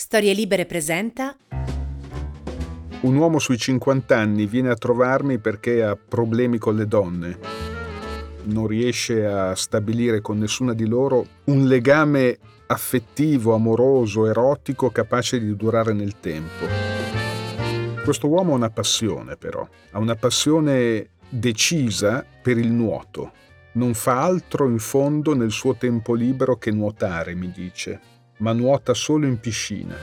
Storie Libere presenta Un uomo sui 50 anni viene a trovarmi perché ha problemi con le donne. Non riesce a stabilire con nessuna di loro un legame affettivo, amoroso, erotico capace di durare nel tempo. Questo uomo ha una passione però, ha una passione decisa per il nuoto. Non fa altro in fondo nel suo tempo libero che nuotare, mi dice ma nuota solo in piscina.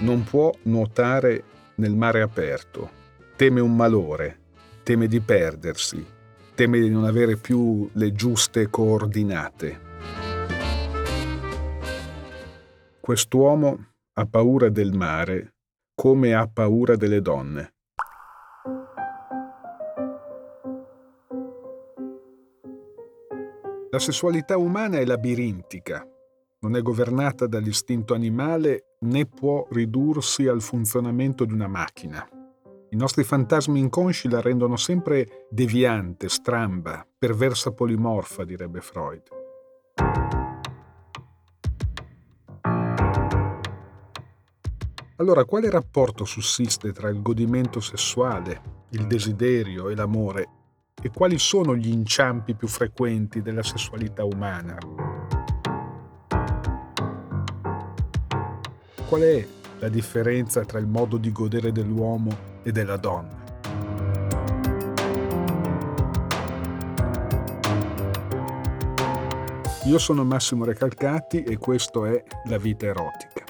Non può nuotare nel mare aperto. Teme un malore, teme di perdersi, teme di non avere più le giuste coordinate. Quest'uomo ha paura del mare come ha paura delle donne. La sessualità umana è labirintica, non è governata dall'istinto animale né può ridursi al funzionamento di una macchina. I nostri fantasmi inconsci la rendono sempre deviante, stramba, perversa polimorfa, direbbe Freud. Allora, quale rapporto sussiste tra il godimento sessuale, il desiderio e l'amore? E quali sono gli inciampi più frequenti della sessualità umana? Qual è la differenza tra il modo di godere dell'uomo e della donna? Io sono Massimo Recalcati e questo è La vita erotica.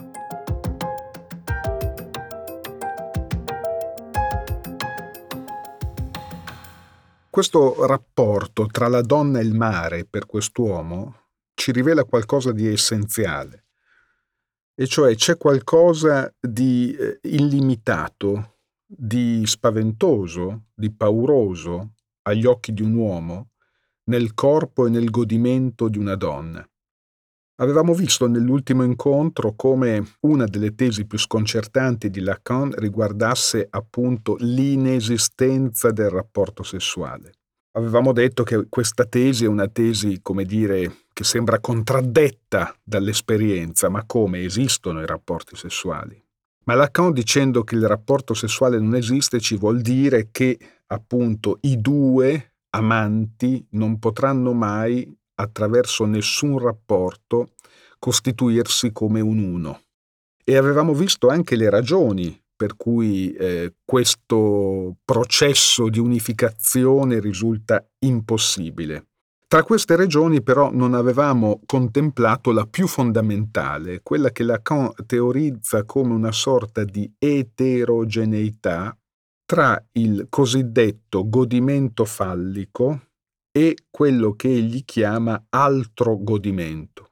Questo rapporto tra la donna e il mare per quest'uomo ci rivela qualcosa di essenziale e cioè c'è qualcosa di eh, illimitato, di spaventoso, di pauroso agli occhi di un uomo nel corpo e nel godimento di una donna. Avevamo visto nell'ultimo incontro come una delle tesi più sconcertanti di Lacan riguardasse appunto l'inesistenza del rapporto sessuale. Avevamo detto che questa tesi è una tesi, come dire, che sembra contraddetta dall'esperienza, ma come esistono i rapporti sessuali. Ma Lacan dicendo che il rapporto sessuale non esiste ci vuol dire che appunto i due amanti non potranno mai attraverso nessun rapporto costituirsi come un uno. E avevamo visto anche le ragioni per cui eh, questo processo di unificazione risulta impossibile. Tra queste regioni però non avevamo contemplato la più fondamentale, quella che Lacan teorizza come una sorta di eterogeneità tra il cosiddetto godimento fallico e quello che egli chiama altro godimento.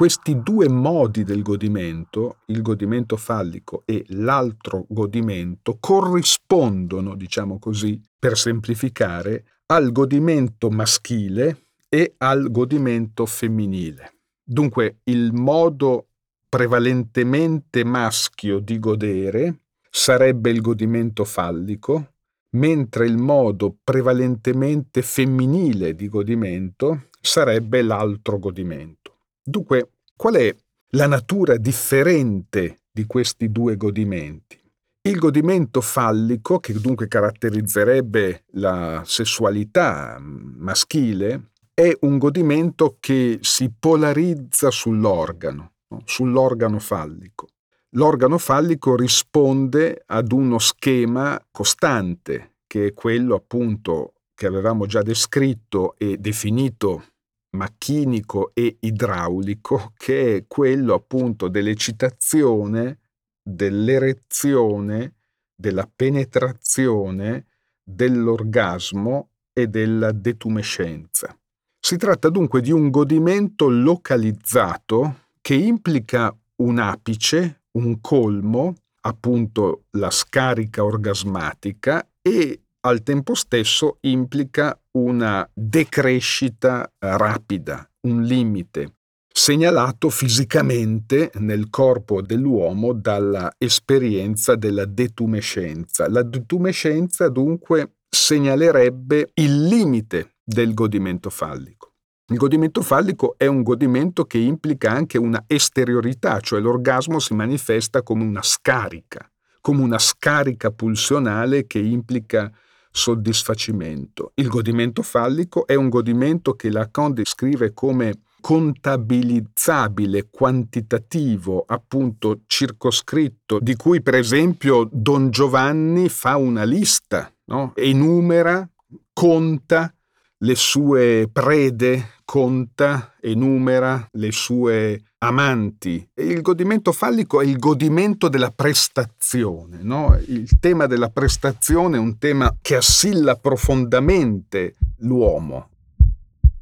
Questi due modi del godimento, il godimento fallico e l'altro godimento, corrispondono, diciamo così, per semplificare, al godimento maschile e al godimento femminile. Dunque il modo prevalentemente maschio di godere sarebbe il godimento fallico, mentre il modo prevalentemente femminile di godimento sarebbe l'altro godimento. Dunque, qual è la natura differente di questi due godimenti? Il godimento fallico, che dunque caratterizzerebbe la sessualità maschile, è un godimento che si polarizza sull'organo, no? sull'organo fallico. L'organo fallico risponde ad uno schema costante, che è quello appunto che avevamo già descritto e definito macchinico e idraulico, che è quello appunto dell'eccitazione dell'erezione, della penetrazione, dell'orgasmo e della detumescenza. Si tratta dunque di un godimento localizzato che implica un apice, un colmo, appunto la scarica orgasmatica e al tempo stesso implica una decrescita rapida, un limite, segnalato fisicamente nel corpo dell'uomo dalla esperienza della detumescenza. La detumescenza dunque segnalerebbe il limite del godimento fallico. Il godimento fallico è un godimento che implica anche una esteriorità, cioè l'orgasmo si manifesta come una scarica, come una scarica pulsionale che implica soddisfacimento. Il godimento fallico è un godimento che Lacan descrive come contabilizzabile, quantitativo, appunto circoscritto, di cui per esempio Don Giovanni fa una lista, no? enumera, conta le sue prede, conta, enumera le sue amanti. Il godimento fallico è il godimento della prestazione. No? Il tema della prestazione è un tema che assilla profondamente l'uomo.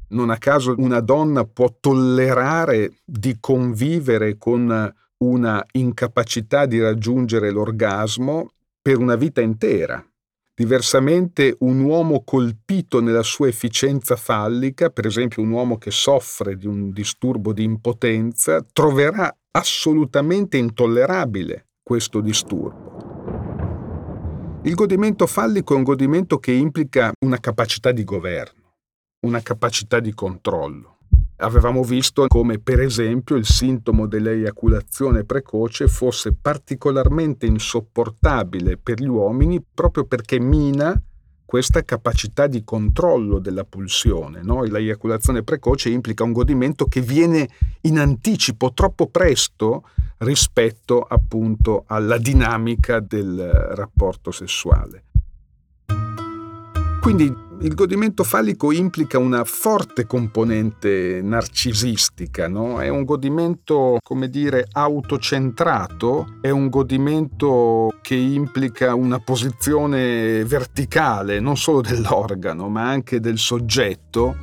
Non a caso una donna può tollerare di convivere con una incapacità di raggiungere l'orgasmo per una vita intera. Diversamente un uomo colpito nella sua efficienza fallica, per esempio un uomo che soffre di un disturbo di impotenza, troverà assolutamente intollerabile questo disturbo. Il godimento fallico è un godimento che implica una capacità di governo, una capacità di controllo. Avevamo visto come per esempio il sintomo dell'eiaculazione precoce fosse particolarmente insopportabile per gli uomini proprio perché mina questa capacità di controllo della pulsione. No? L'eiaculazione precoce implica un godimento che viene in anticipo troppo presto rispetto appunto alla dinamica del rapporto sessuale. Quindi il godimento fallico implica una forte componente narcisistica, no? È un godimento, come dire, autocentrato, è un godimento che implica una posizione verticale, non solo dell'organo, ma anche del soggetto.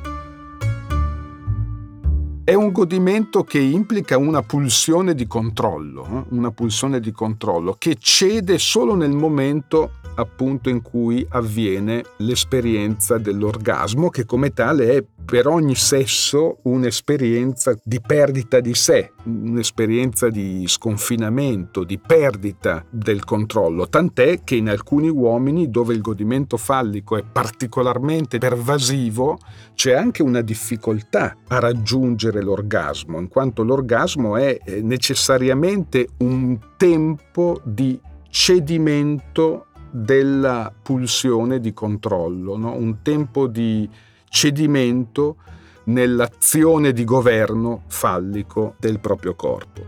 È un godimento che implica una pulsione di controllo, eh? una pulsione di controllo che cede solo nel momento appunto in cui avviene l'esperienza dell'orgasmo che come tale è per ogni sesso un'esperienza di perdita di sé, un'esperienza di sconfinamento, di perdita del controllo, tant'è che in alcuni uomini dove il godimento fallico è particolarmente pervasivo c'è anche una difficoltà a raggiungere l'orgasmo, in quanto l'orgasmo è eh, necessariamente un tempo di cedimento della pulsione di controllo, no? un tempo di cedimento nell'azione di governo fallico del proprio corpo.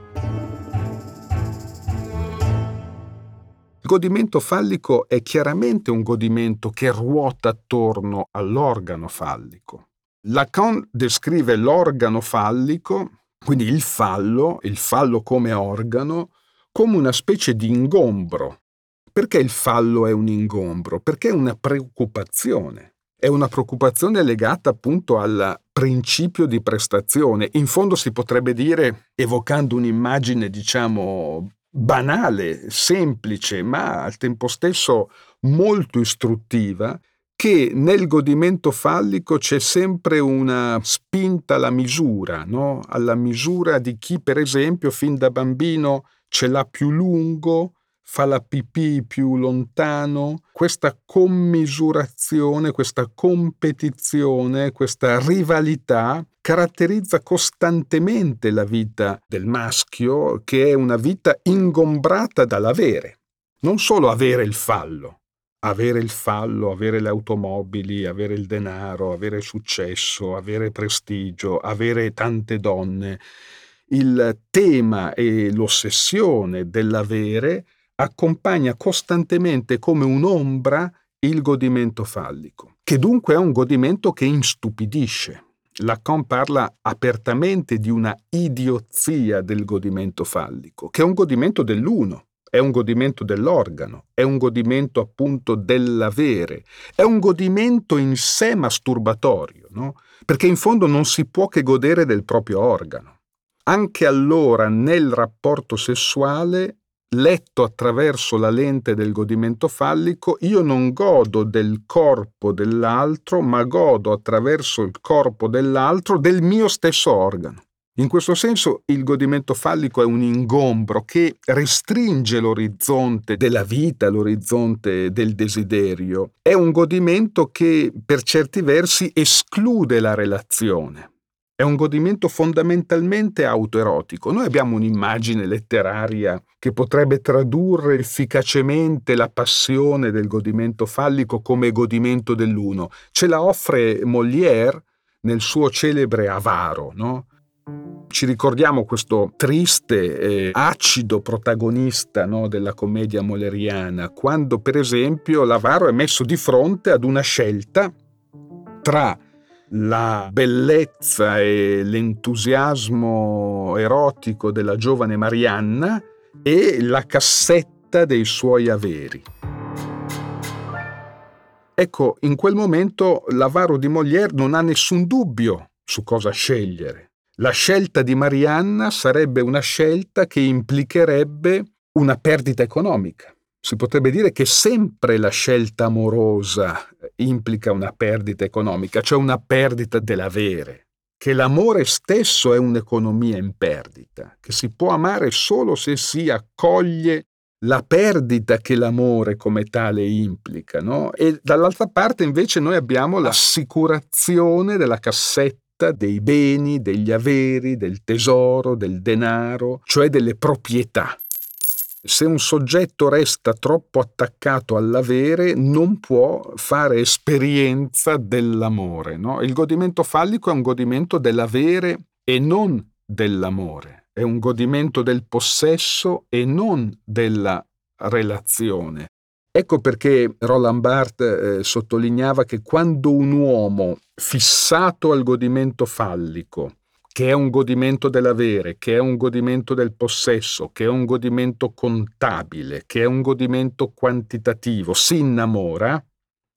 Il godimento fallico è chiaramente un godimento che ruota attorno all'organo fallico. Lacan descrive l'organo fallico, quindi il fallo, il fallo come organo, come una specie di ingombro perché il fallo è un ingombro? Perché è una preoccupazione. È una preoccupazione legata appunto al principio di prestazione. In fondo si potrebbe dire, evocando un'immagine, diciamo, banale, semplice, ma al tempo stesso molto istruttiva, che nel godimento fallico c'è sempre una spinta alla misura, no? alla misura di chi per esempio fin da bambino ce l'ha più lungo, fa la pipì più lontano, questa commisurazione, questa competizione, questa rivalità caratterizza costantemente la vita del maschio, che è una vita ingombrata dall'avere. Non solo avere il fallo, avere il fallo, avere le automobili, avere il denaro, avere successo, avere prestigio, avere tante donne. Il tema e l'ossessione dell'avere accompagna costantemente come un'ombra il godimento fallico, che dunque è un godimento che instupidisce. Lacan parla apertamente di una idiozia del godimento fallico, che è un godimento dell'uno, è un godimento dell'organo, è un godimento appunto dell'avere, è un godimento in sé masturbatorio, no? perché in fondo non si può che godere del proprio organo. Anche allora nel rapporto sessuale letto attraverso la lente del godimento fallico, io non godo del corpo dell'altro, ma godo attraverso il corpo dell'altro del mio stesso organo. In questo senso il godimento fallico è un ingombro che restringe l'orizzonte della vita, l'orizzonte del desiderio. È un godimento che per certi versi esclude la relazione. È un godimento fondamentalmente autoerotico. Noi abbiamo un'immagine letteraria che potrebbe tradurre efficacemente la passione del godimento fallico come godimento dell'uno. Ce la offre Molière nel suo celebre Avaro, no? Ci ricordiamo questo triste e acido protagonista no, della commedia moleriana, quando per esempio l'avaro è messo di fronte ad una scelta tra la bellezza e l'entusiasmo erotico della giovane Marianna e la cassetta dei suoi averi. Ecco, in quel momento l'avaro di Molière non ha nessun dubbio su cosa scegliere. La scelta di Marianna sarebbe una scelta che implicherebbe una perdita economica. Si potrebbe dire che sempre la scelta amorosa implica una perdita economica, cioè una perdita dell'avere, che l'amore stesso è un'economia in perdita, che si può amare solo se si accoglie la perdita che l'amore come tale implica, no? E dall'altra parte invece noi abbiamo l'assicurazione della cassetta dei beni, degli averi, del tesoro, del denaro, cioè delle proprietà se un soggetto resta troppo attaccato all'avere non può fare esperienza dell'amore. No? Il godimento fallico è un godimento dell'avere e non dell'amore, è un godimento del possesso e non della relazione. Ecco perché Roland Barthes eh, sottolineava che quando un uomo fissato al godimento fallico che è un godimento dell'avere, che è un godimento del possesso, che è un godimento contabile, che è un godimento quantitativo, si innamora,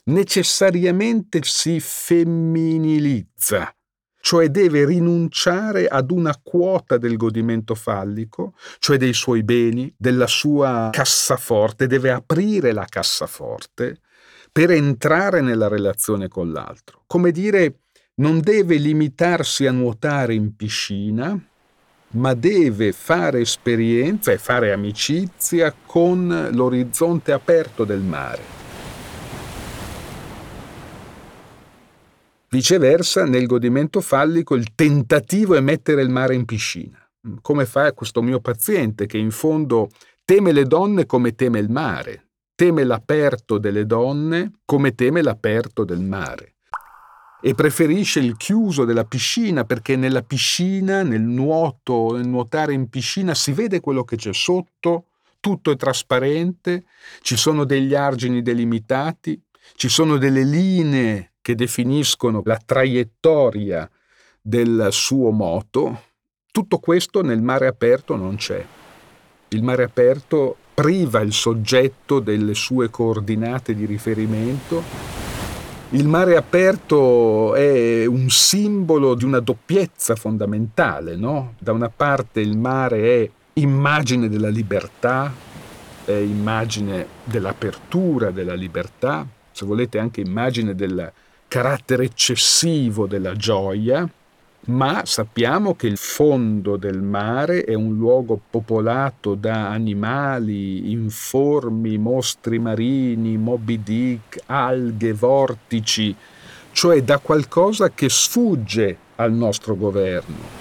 necessariamente si femminilizza, cioè deve rinunciare ad una quota del godimento fallico, cioè dei suoi beni, della sua cassaforte, deve aprire la cassaforte per entrare nella relazione con l'altro. Come dire, non deve limitarsi a nuotare in piscina, ma deve fare esperienza e fare amicizia con l'orizzonte aperto del mare. Viceversa, nel godimento fallico il tentativo è mettere il mare in piscina, come fa questo mio paziente che in fondo teme le donne come teme il mare, teme l'aperto delle donne come teme l'aperto del mare e preferisce il chiuso della piscina perché nella piscina, nel nuoto, nel nuotare in piscina si vede quello che c'è sotto, tutto è trasparente, ci sono degli argini delimitati, ci sono delle linee che definiscono la traiettoria del suo moto. Tutto questo nel mare aperto non c'è. Il mare aperto priva il soggetto delle sue coordinate di riferimento il mare aperto è un simbolo di una doppiezza fondamentale, no? Da una parte il mare è immagine della libertà, è immagine dell'apertura della libertà, se volete anche immagine del carattere eccessivo della gioia, ma sappiamo che il fondo del mare è un luogo popolato da animali, informi, mostri marini, Moby Dick, alghe, vortici, cioè da qualcosa che sfugge al nostro governo.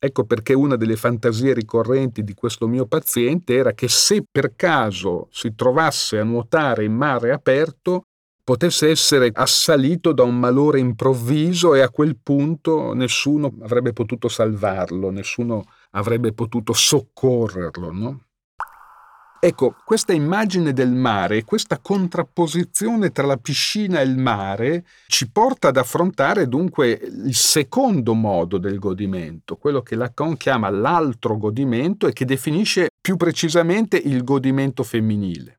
Ecco perché una delle fantasie ricorrenti di questo mio paziente era che se per caso si trovasse a nuotare in mare aperto, potesse essere assalito da un malore improvviso e a quel punto nessuno avrebbe potuto salvarlo, nessuno avrebbe potuto soccorrerlo, no? Ecco, questa immagine del mare, questa contrapposizione tra la piscina e il mare ci porta ad affrontare dunque il secondo modo del godimento, quello che Lacan chiama l'altro godimento e che definisce più precisamente il godimento femminile.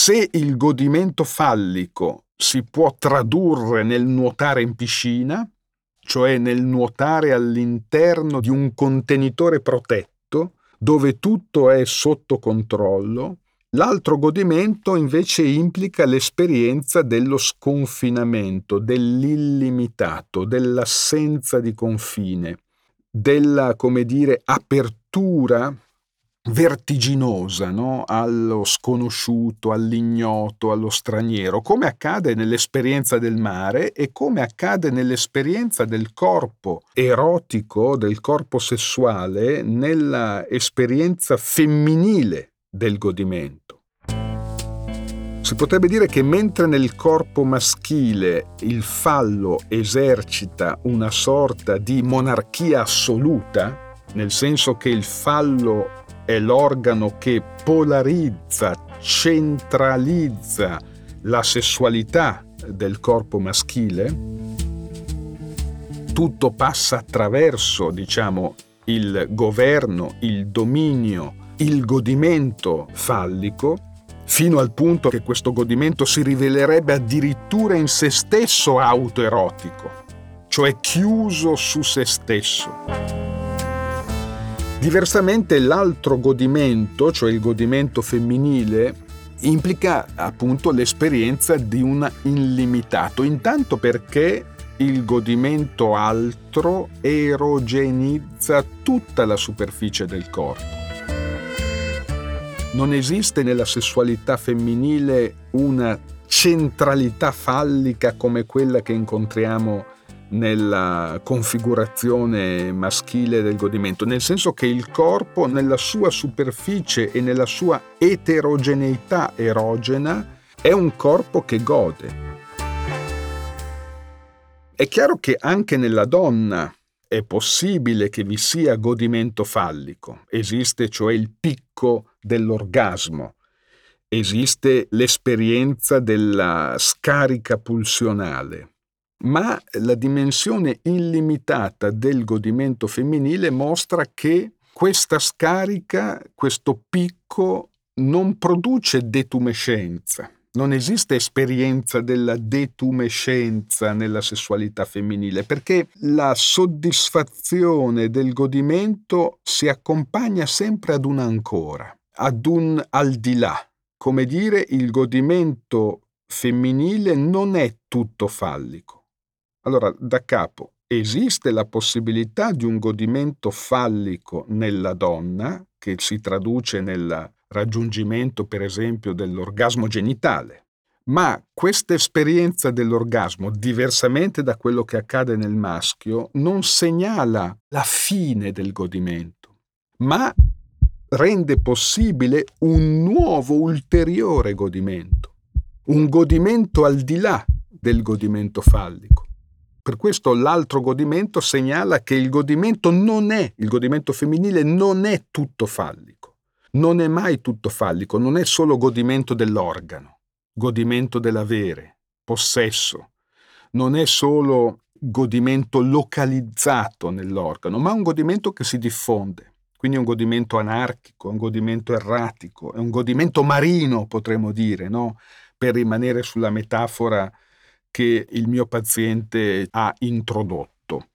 Se il godimento fallico si può tradurre nel nuotare in piscina, cioè nel nuotare all'interno di un contenitore protetto dove tutto è sotto controllo. L'altro godimento invece implica l'esperienza dello sconfinamento, dell'illimitato, dell'assenza di confine, della, come dire, apertura vertiginosa no? allo sconosciuto, all'ignoto, allo straniero, come accade nell'esperienza del mare e come accade nell'esperienza del corpo erotico, del corpo sessuale, nella esperienza femminile del godimento. Si potrebbe dire che mentre nel corpo maschile il fallo esercita una sorta di monarchia assoluta, nel senso che il fallo è l'organo che polarizza, centralizza la sessualità del corpo maschile, tutto passa attraverso, diciamo, il governo, il dominio, il godimento fallico, fino al punto che questo godimento si rivelerebbe addirittura in se stesso autoerotico, cioè chiuso su se stesso. Diversamente l'altro godimento, cioè il godimento femminile, implica appunto l'esperienza di un illimitato, intanto perché il godimento altro erogenizza tutta la superficie del corpo. Non esiste nella sessualità femminile una centralità fallica come quella che incontriamo nella configurazione maschile del godimento, nel senso che il corpo nella sua superficie e nella sua eterogeneità erogena è un corpo che gode. È chiaro che anche nella donna è possibile che vi sia godimento fallico, esiste cioè il picco dell'orgasmo, esiste l'esperienza della scarica pulsionale ma la dimensione illimitata del godimento femminile mostra che questa scarica, questo picco, non produce detumescenza. Non esiste esperienza della detumescenza nella sessualità femminile, perché la soddisfazione del godimento si accompagna sempre ad un ancora, ad un al di là. Come dire, il godimento femminile non è tutto fallico allora, da capo, esiste la possibilità di un godimento fallico nella donna, che si traduce nel raggiungimento, per esempio, dell'orgasmo genitale. Ma questa esperienza dell'orgasmo, diversamente da quello che accade nel maschio, non segnala la fine del godimento, ma rende possibile un nuovo, ulteriore godimento, un godimento al di là del godimento fallico. Per questo l'altro godimento segnala che il godimento non è, il godimento femminile non è tutto fallico, non è mai tutto fallico, non è solo godimento dell'organo, godimento dell'avere, possesso, non è solo godimento localizzato nell'organo, ma un godimento che si diffonde. Quindi è un godimento anarchico, è un godimento erratico, è un godimento marino, potremmo dire, no? per rimanere sulla metafora che il mio paziente ha introdotto.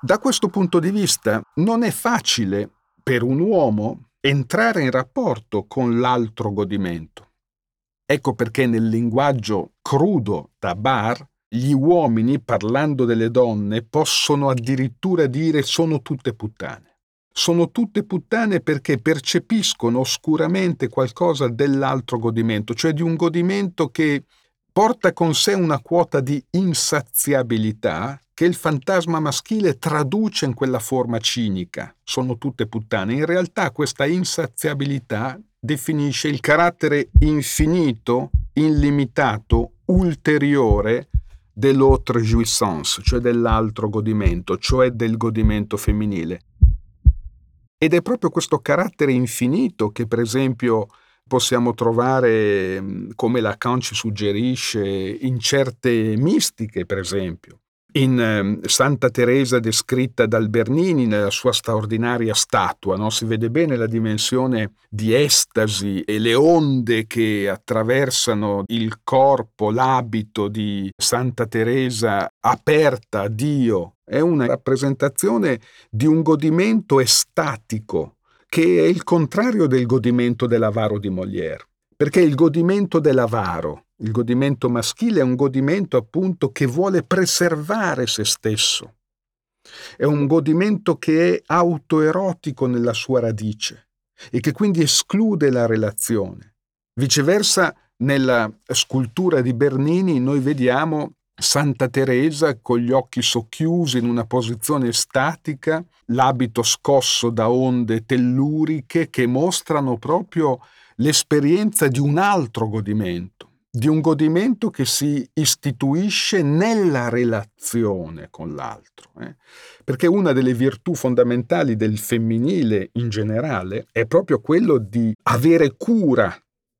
Da questo punto di vista non è facile per un uomo entrare in rapporto con l'altro godimento. Ecco perché nel linguaggio crudo da bar gli uomini, parlando delle donne, possono addirittura dire sono tutte puttane. Sono tutte puttane perché percepiscono oscuramente qualcosa dell'altro godimento, cioè di un godimento che porta con sé una quota di insaziabilità che il fantasma maschile traduce in quella forma cinica. Sono tutte puttane. In realtà questa insaziabilità definisce il carattere infinito, illimitato, ulteriore dell'autre jouissance, cioè dell'altro godimento, cioè del godimento femminile. Ed è proprio questo carattere infinito che, per esempio, possiamo trovare, mhmm, come Lacan ci suggerisce, in certe mistiche, per esempio. In ehm, Santa Teresa descritta dal Bernini nella sua straordinaria statua, no? si vede bene la dimensione di estasi e le onde che attraversano il corpo, l'abito di Santa Teresa aperta a Dio. È una rappresentazione di un godimento estatico che è il contrario del godimento dell'avaro di Molière, perché il godimento dell'avaro, il godimento maschile è un godimento appunto che vuole preservare se stesso, è un godimento che è autoerotico nella sua radice, e che quindi esclude la relazione. Viceversa, nella scultura di Bernini noi vediamo Santa Teresa con gli occhi socchiusi in una posizione statica, l'abito scosso da onde telluriche che mostrano proprio l'esperienza di un altro godimento, di un godimento che si istituisce nella relazione con l'altro. Eh? Perché una delle virtù fondamentali del femminile in generale è proprio quello di avere cura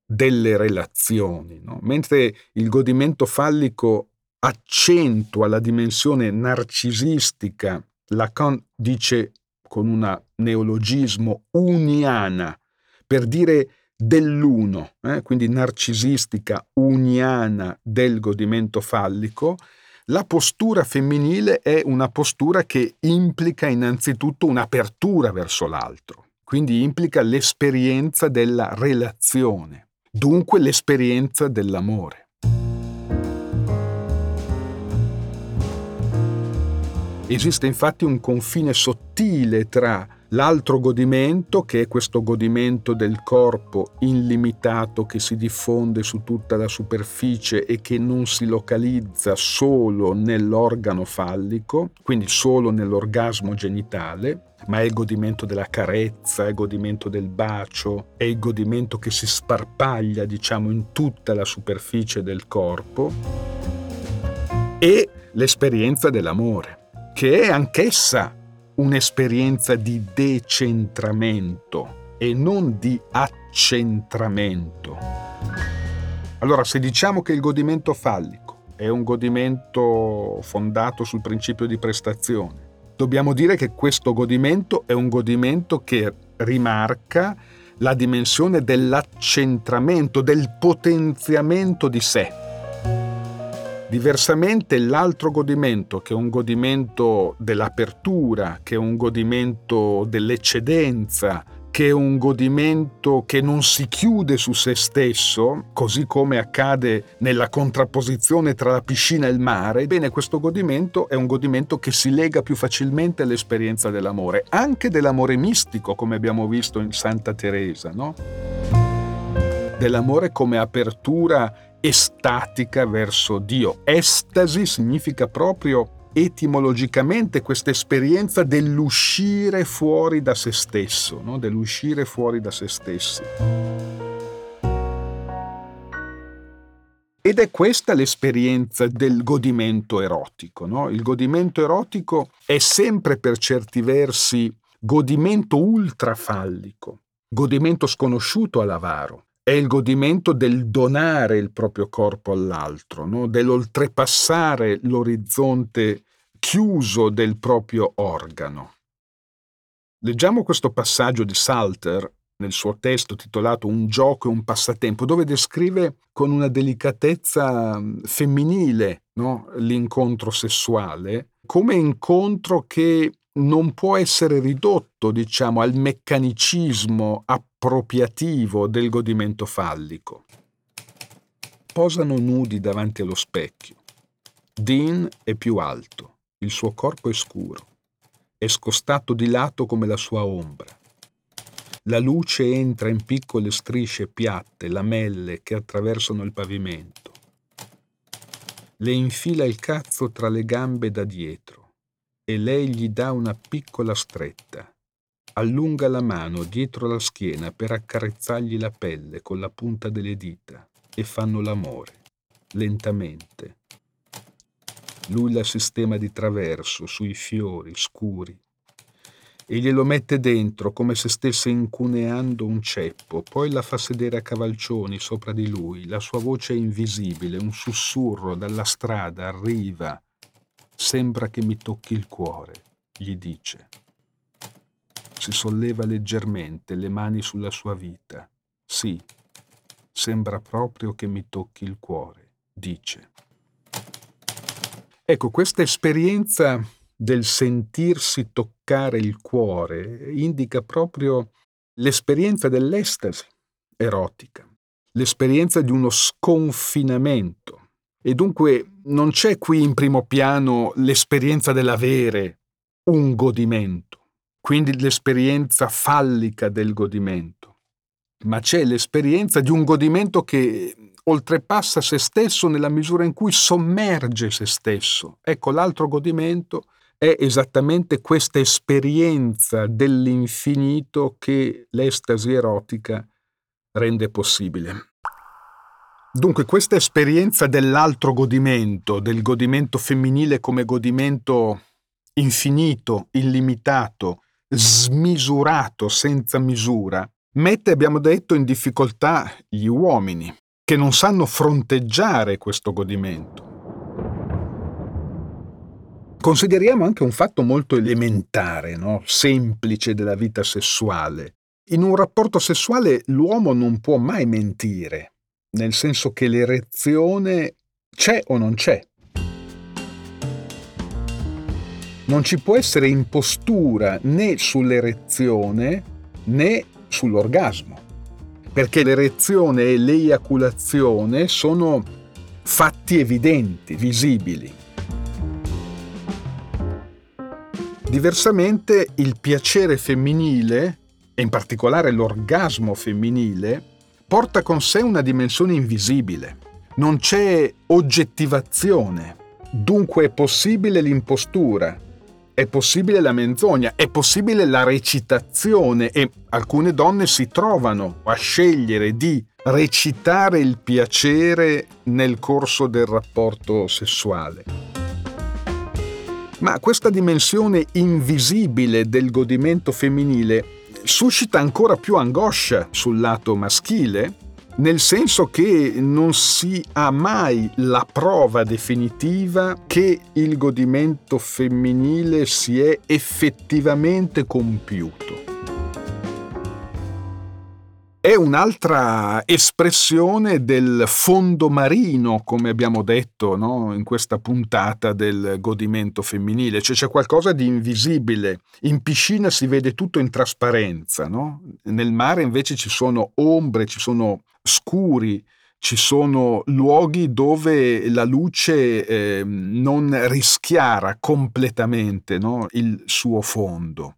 delle relazioni, no? mentre il godimento fallico accentua la dimensione narcisistica, Lacan dice con un neologismo uniana, per dire dell'uno, eh? quindi narcisistica, uniana del godimento fallico, la postura femminile è una postura che implica innanzitutto un'apertura verso l'altro, quindi implica l'esperienza della relazione, dunque l'esperienza dell'amore. Esiste infatti un confine sottile tra l'altro godimento, che è questo godimento del corpo illimitato che si diffonde su tutta la superficie e che non si localizza solo nell'organo fallico, quindi solo nell'orgasmo genitale, ma è il godimento della carezza, è il godimento del bacio, è il godimento che si sparpaglia, diciamo, in tutta la superficie del corpo, e l'esperienza dell'amore che è anch'essa un'esperienza di decentramento e non di accentramento. Allora, se diciamo che il godimento fallico è un godimento fondato sul principio di prestazione, dobbiamo dire che questo godimento è un godimento che rimarca la dimensione dell'accentramento, del potenziamento di sé. Diversamente l'altro godimento, che è un godimento dell'apertura, che è un godimento dell'eccedenza, che è un godimento che non si chiude su se stesso, così come accade nella contrapposizione tra la piscina e il mare, ebbene questo godimento è un godimento che si lega più facilmente all'esperienza dell'amore, anche dell'amore mistico, come abbiamo visto in Santa Teresa, no? Dell'amore come apertura estatica verso Dio. Estasi significa proprio etimologicamente questa esperienza dell'uscire fuori da se stesso, no? dell'uscire fuori da se stessi. Ed è questa l'esperienza del godimento erotico. No? Il godimento erotico è sempre per certi versi godimento ultrafallico, godimento sconosciuto all'avaro è il godimento del donare il proprio corpo all'altro, no? dell'oltrepassare l'orizzonte chiuso del proprio organo. Leggiamo questo passaggio di Salter nel suo testo titolato Un gioco e un passatempo, dove descrive con una delicatezza mm, femminile no? l'incontro sessuale come incontro che non può essere ridotto, diciamo, al meccanicismo appropriativo del godimento fallico. Posano nudi davanti allo specchio. Dean è più alto, il suo corpo è scuro, è scostato di lato come la sua ombra. La luce entra in piccole strisce piatte, lamelle che attraversano il pavimento. Le infila il cazzo tra le gambe da dietro e lei gli dà una piccola stretta. Allunga la mano dietro la schiena per accarezzargli la pelle con la punta delle dita e fanno l'amore, lentamente. Lui la sistema di traverso sui fiori scuri e glielo mette dentro come se stesse incuneando un ceppo, poi la fa sedere a cavalcioni sopra di lui, la sua voce è invisibile, un sussurro dalla strada arriva Sembra che mi tocchi il cuore, gli dice. Si solleva leggermente, le mani sulla sua vita. Sì, sembra proprio che mi tocchi il cuore, dice. Ecco, questa esperienza del sentirsi toccare il cuore indica proprio l'esperienza dell'estasi erotica, l'esperienza di uno sconfinamento, e dunque non c'è qui in primo piano l'esperienza dell'avere un godimento, quindi l'esperienza fallica del godimento, ma c'è l'esperienza di un godimento che oltrepassa se stesso nella misura in cui sommerge se stesso. Ecco, l'altro godimento è esattamente questa esperienza dell'infinito che l'estasi erotica rende possibile. Dunque questa esperienza dell'altro godimento, del godimento femminile come godimento infinito, illimitato, smisurato, senza misura, mette, abbiamo detto, in difficoltà gli uomini, che non sanno fronteggiare questo godimento. Consideriamo anche un fatto molto elementare, no? semplice della vita sessuale. In un rapporto sessuale l'uomo non può mai mentire, nel senso che l'erezione c'è o non c'è. Non ci può essere impostura né sull'erezione né sull'orgasmo, perché l'erezione e l'eiaculazione sono fatti evidenti, visibili. Diversamente il piacere femminile, e in particolare l'orgasmo femminile, porta con sé una dimensione invisibile. Non c'è oggettivazione, dunque è possibile l'impostura, è possibile la menzogna, è possibile la recitazione e alcune donne si trovano a scegliere di recitare il piacere nel corso del rapporto sessuale. Ma questa dimensione invisibile del godimento femminile suscita ancora più angoscia sul lato maschile, nel senso che non si ha mai la prova definitiva che il godimento femminile si è effettivamente compiuto è un'altra espressione del fondo marino, come abbiamo detto no? in questa puntata del godimento femminile, cioè c'è qualcosa di invisibile. In piscina si vede tutto in trasparenza, no? nel mare invece ci sono ombre, ci sono scuri, ci sono luoghi dove la luce eh, non rischiara completamente no? il suo fondo.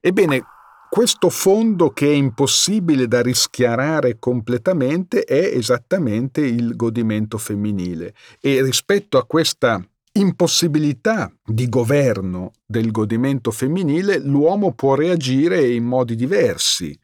Ebbene, questo fondo che è impossibile da rischiarare completamente è esattamente il godimento femminile e rispetto a questa impossibilità di governo del godimento femminile l'uomo può reagire in modi diversi,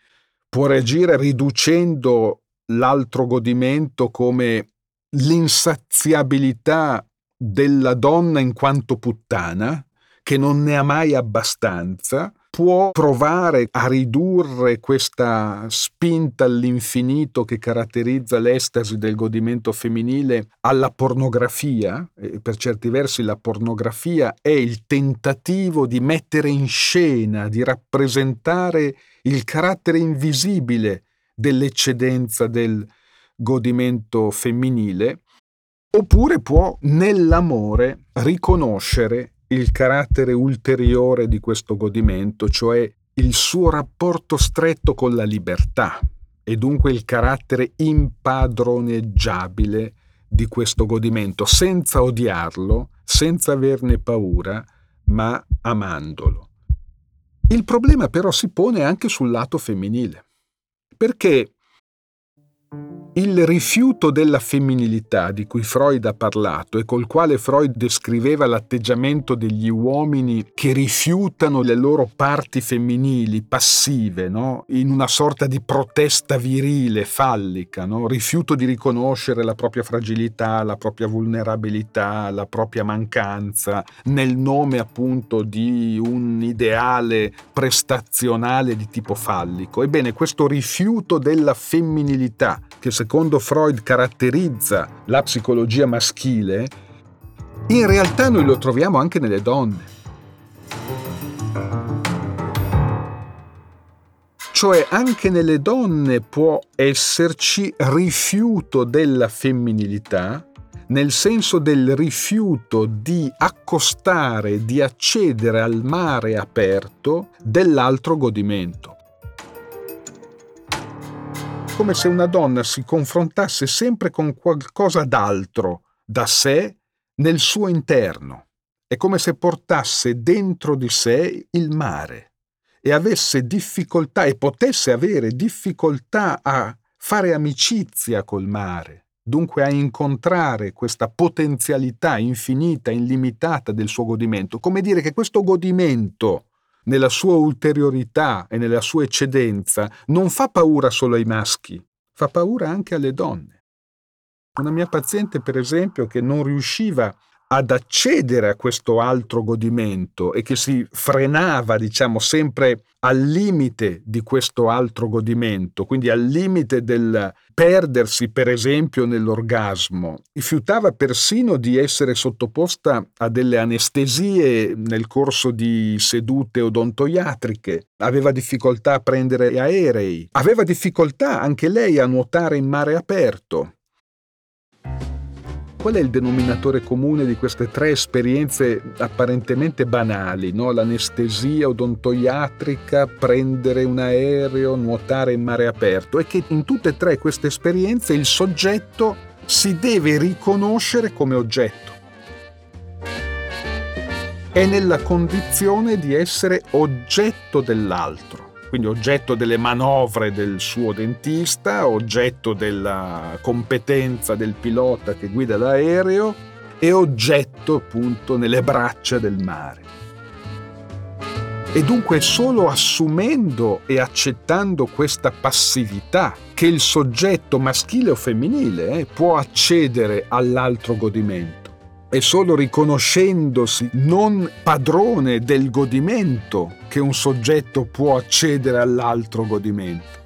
può reagire riducendo l'altro godimento come l'insaziabilità della donna in quanto puttana, che non ne ha mai abbastanza, può provare a ridurre questa spinta all'infinito che caratterizza l'estasi del godimento femminile alla pornografia, e per certi versi la pornografia è il tentativo di mettere in scena, di rappresentare il carattere invisibile dell'eccedenza del godimento femminile, oppure può nell'amore riconoscere il carattere ulteriore di questo godimento, cioè il suo rapporto stretto con la libertà e dunque il carattere impadroneggiabile di questo godimento, senza odiarlo, senza averne paura, ma amandolo. Il problema però si pone anche sul lato femminile, perché il rifiuto della femminilità di cui Freud ha parlato e col quale Freud descriveva l'atteggiamento degli uomini che rifiutano le loro parti femminili passive, no? in una sorta di protesta virile, fallica, no? rifiuto di riconoscere la propria fragilità, la propria vulnerabilità, la propria mancanza, nel nome appunto di un ideale prestazionale di tipo fallico. Ebbene, questo rifiuto della femminilità, che secondo secondo Freud caratterizza la psicologia maschile, in realtà noi lo troviamo anche nelle donne. Cioè anche nelle donne può esserci rifiuto della femminilità, nel senso del rifiuto di accostare, di accedere al mare aperto dell'altro godimento come se una donna si confrontasse sempre con qualcosa d'altro da sé nel suo interno. È come se portasse dentro di sé il mare. e avesse difficoltà e potesse avere difficoltà a fare amicizia col mare, dunque a incontrare questa potenzialità infinita, illimitata del suo godimento, come dire che questo godimento nella sua ulteriorità e nella sua eccedenza non fa paura solo ai maschi, fa paura anche alle donne. Una mia paziente, per esempio, che non riusciva ad accedere a questo altro godimento e che si frenava, diciamo, sempre al limite di questo altro godimento, quindi al limite del perdersi, per esempio, nell'orgasmo. Rifiutava persino di essere sottoposta a delle anestesie nel corso di sedute odontoiatriche, aveva difficoltà a prendere aerei, aveva difficoltà anche lei a nuotare in mare aperto. Qual è il denominatore comune di queste tre esperienze apparentemente banali? No? L'anestesia odontoiatrica, prendere un aereo, nuotare in mare aperto. È che in tutte e tre queste esperienze il soggetto si deve riconoscere come oggetto. È nella condizione di essere oggetto dell'altro quindi oggetto delle manovre del suo dentista, oggetto della competenza del pilota che guida l'aereo e oggetto appunto nelle braccia del mare. E dunque solo assumendo e accettando questa passività che il soggetto maschile o femminile eh, può accedere all'altro godimento è solo riconoscendosi non padrone del godimento che un soggetto può accedere all'altro godimento.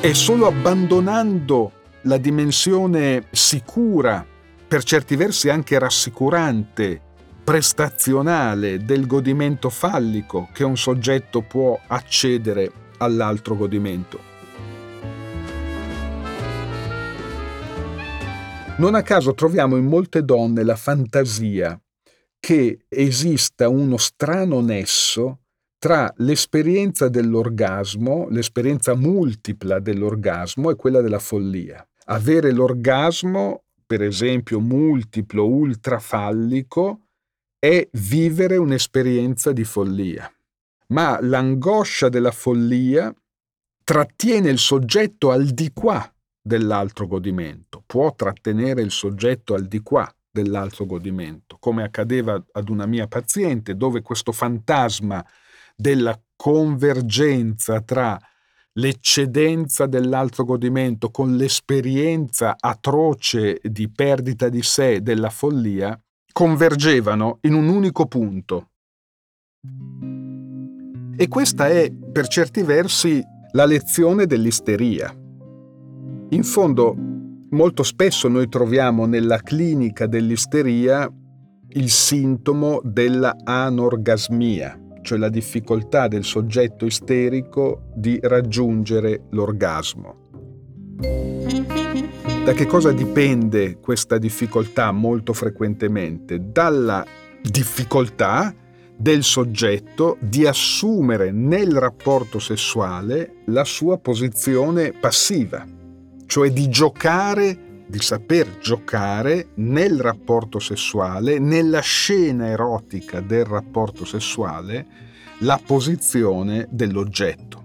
È solo abbandonando la dimensione sicura, per certi versi anche rassicurante, prestazionale del godimento fallico che un soggetto può accedere all'altro godimento. Non a caso troviamo in molte donne la fantasia che esista uno strano nesso tra l'esperienza dell'orgasmo, l'esperienza multipla dell'orgasmo e quella della follia. Avere l'orgasmo, per esempio multiplo ultrafallico, è vivere un'esperienza di follia. Ma l'angoscia della follia trattiene il soggetto al di qua dell'altro godimento, può trattenere il soggetto al di qua dell'altro godimento, come accadeva ad una mia paziente, dove questo fantasma della convergenza tra l'eccedenza dell'altro godimento con l'esperienza atroce di perdita di sé della follia convergevano in un unico punto. E questa è, per certi versi, la lezione dell'isteria. In fondo, molto spesso noi troviamo nella clinica dell'isteria il sintomo della anorgasmia, cioè la difficoltà del soggetto isterico di raggiungere l'orgasmo. Da che cosa dipende questa difficoltà molto frequentemente? Dalla difficoltà del soggetto di assumere nel rapporto sessuale la sua posizione passiva cioè di giocare, di saper giocare nel rapporto sessuale, nella scena erotica del rapporto sessuale, la posizione dell'oggetto.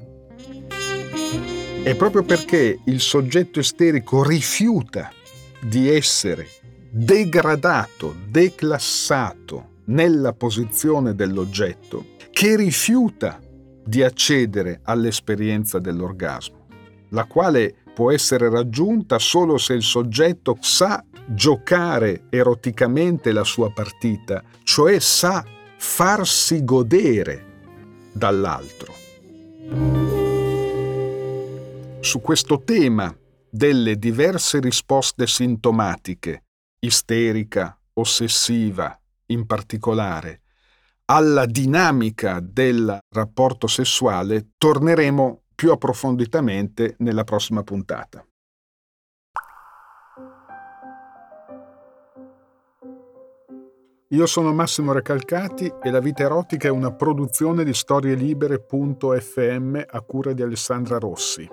È proprio perché il soggetto esterico rifiuta di essere degradato, declassato nella posizione dell'oggetto, che rifiuta di accedere all'esperienza dell'orgasmo, la quale può essere raggiunta solo se il soggetto sa giocare eroticamente la sua partita, cioè sa farsi godere dall'altro. Su questo tema delle diverse risposte sintomatiche, isterica, ossessiva in particolare, alla dinamica del rapporto sessuale, torneremo più approfonditamente nella prossima puntata. Io sono Massimo Recalcati e La vita erotica è una produzione di storielibere.fm a cura di Alessandra Rossi.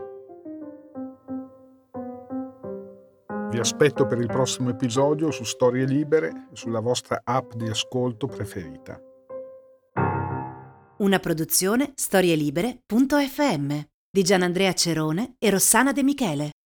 Vi aspetto per il prossimo episodio su Storie Libere e sulla vostra app di ascolto preferita. Una produzione storielibere.fm di Gianandrea Cerone e Rossana De Michele.